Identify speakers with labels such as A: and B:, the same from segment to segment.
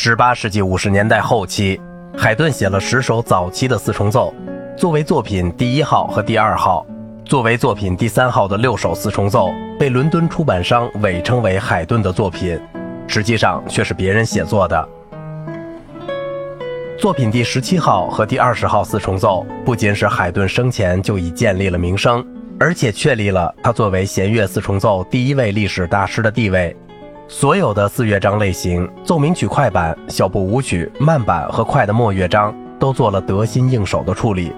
A: 十八世纪五十年代后期，海顿写了十首早期的四重奏，作为作品第一号和第二号。作为作品第三号的六首四重奏，被伦敦出版商伪称为海顿的作品，实际上却是别人写作的。作品第十七号和第二十号四重奏，不仅使海顿生前就已建立了名声，而且确立了他作为弦乐四重奏第一位历史大师的地位。所有的四乐章类型，奏鸣曲快板、小步舞曲、慢板和快的末乐章，都做了得心应手的处理。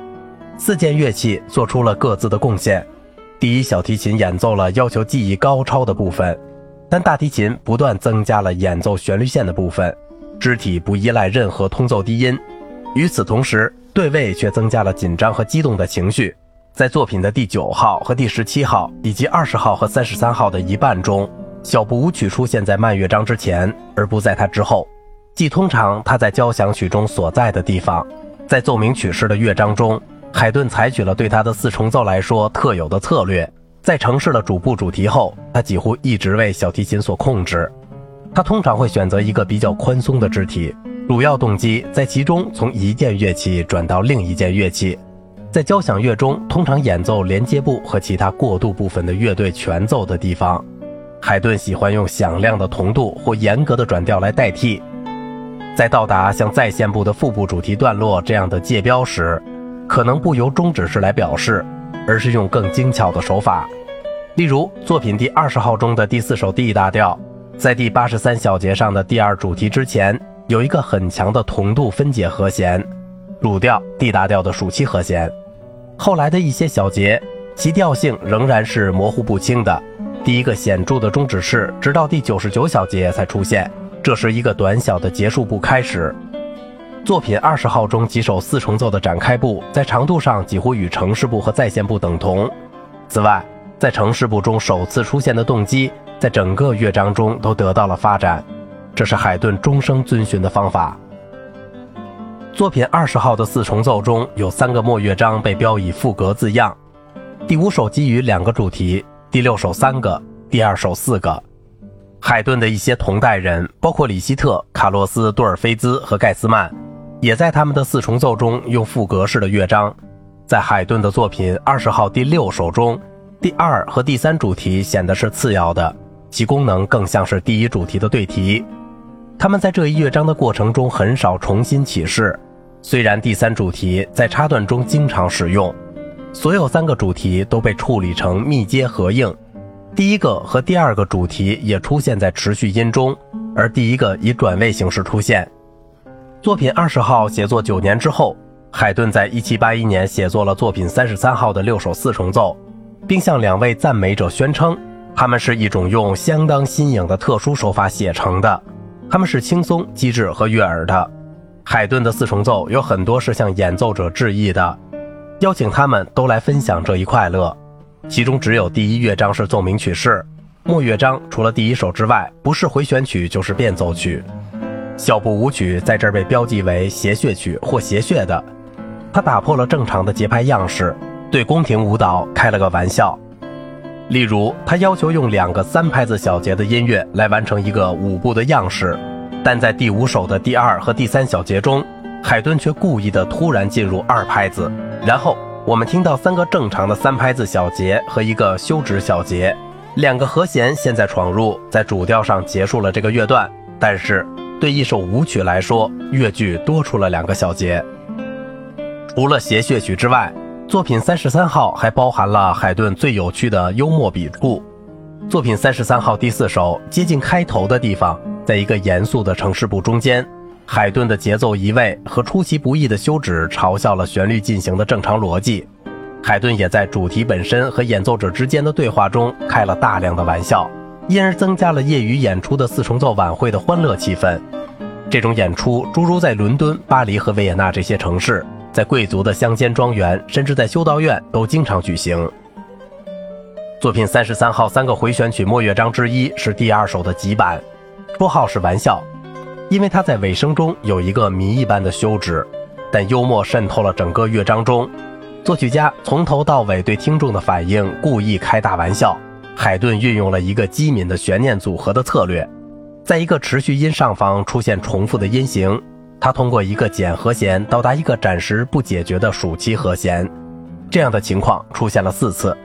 A: 四件乐器做出了各自的贡献。第一小提琴演奏了要求技艺高超的部分，但大提琴不断增加了演奏旋律线的部分，肢体不依赖任何通奏低音。与此同时，对位却增加了紧张和激动的情绪。在作品的第九号和第十七号，以及二十号和三十三号的一半中。小步舞曲出现在慢乐章之前，而不在它之后，即通常它在交响曲中所在的地方。在奏鸣曲式的乐章中，海顿采取了对他的四重奏来说特有的策略。在城市了主部主题后，他几乎一直为小提琴所控制。他通常会选择一个比较宽松的肢体，主要动机在其中从一件乐器转到另一件乐器。在交响乐中，通常演奏连接部和其他过渡部分的乐队全奏的地方。海顿喜欢用响亮的同度或严格的转调来代替，在到达像再现部的副部主题段落这样的界标时，可能不由中指式来表示，而是用更精巧的手法。例如，作品第二十号中的第四首 D 大调，在第八十三小节上的第二主题之前，有一个很强的同度分解和弦，主调 D 大调的属七和弦。后来的一些小节，其调性仍然是模糊不清的。第一个显著的终止式，直到第九十九小节才出现。这是一个短小的结束部开始。作品二十号中几首四重奏的展开部，在长度上几乎与城市部和再现部等同。此外，在城市部中首次出现的动机，在整个乐章中都得到了发展。这是海顿终生遵循的方法。作品二十号的四重奏中有三个末乐章被标以赋格字样。第五首基于两个主题。第六首三个，第二首四个。海顿的一些同代人，包括里希特、卡洛斯、多尔菲兹和盖斯曼，也在他们的四重奏中用赋格式的乐章。在海顿的作品二十号第六首中，第二和第三主题显得是次要的，其功能更像是第一主题的对题。他们在这一乐章的过程中很少重新启示，虽然第三主题在插段中经常使用。所有三个主题都被处理成密接合应，第一个和第二个主题也出现在持续音中，而第一个以转位形式出现。作品二十号写作九年之后，海顿在一七八一年写作了作品三十三号的六首四重奏，并向两位赞美者宣称，他们是一种用相当新颖的特殊手法写成的，他们是轻松、机智和悦耳的。海顿的四重奏有很多是向演奏者致意的。邀请他们都来分享这一快乐，其中只有第一乐章是奏鸣曲式，末乐章除了第一首之外，不是回旋曲就是变奏曲。小步舞曲在这儿被标记为谐谑曲或谐谑的，它打破了正常的节拍样式，对宫廷舞蹈开了个玩笑。例如，他要求用两个三拍子小节的音乐来完成一个舞步的样式，但在第五首的第二和第三小节中，海顿却故意的突然进入二拍子。然后我们听到三个正常的三拍子小节和一个休止小节，两个和弦现在闯入，在主调上结束了这个乐段。但是对一首舞曲来说，乐句多出了两个小节。除了谐谑曲之外，作品三十三号还包含了海顿最有趣的幽默笔触。作品三十三号第四首接近开头的地方，在一个严肃的城市部中间。海顿的节奏移位和出其不意的休止，嘲笑了旋律进行的正常逻辑。海顿也在主题本身和演奏者之间的对话中开了大量的玩笑，因而增加了业余演出的四重奏晚会的欢乐气氛。这种演出诸如在伦敦、巴黎和维也纳这些城市，在贵族的乡间庄园，甚至在修道院都经常举行。作品三十三号三个回旋曲末乐章之一是第二首的急板，绰号是玩笑。因为他在尾声中有一个谜一般的休止，但幽默渗透了整个乐章中。作曲家从头到尾对听众的反应故意开大玩笑。海顿运用了一个机敏的悬念组合的策略。在一个持续音上方出现重复的音型，它通过一个减和弦到达一个暂时不解决的属七和弦。这样的情况出现了四次，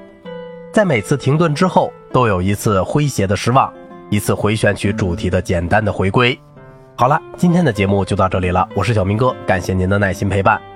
A: 在每次停顿之后，都有一次诙谐的失望，一次回旋曲主题的简单的回归。好了，今天的节目就到这里了，我是小明哥，感谢您的耐心陪伴。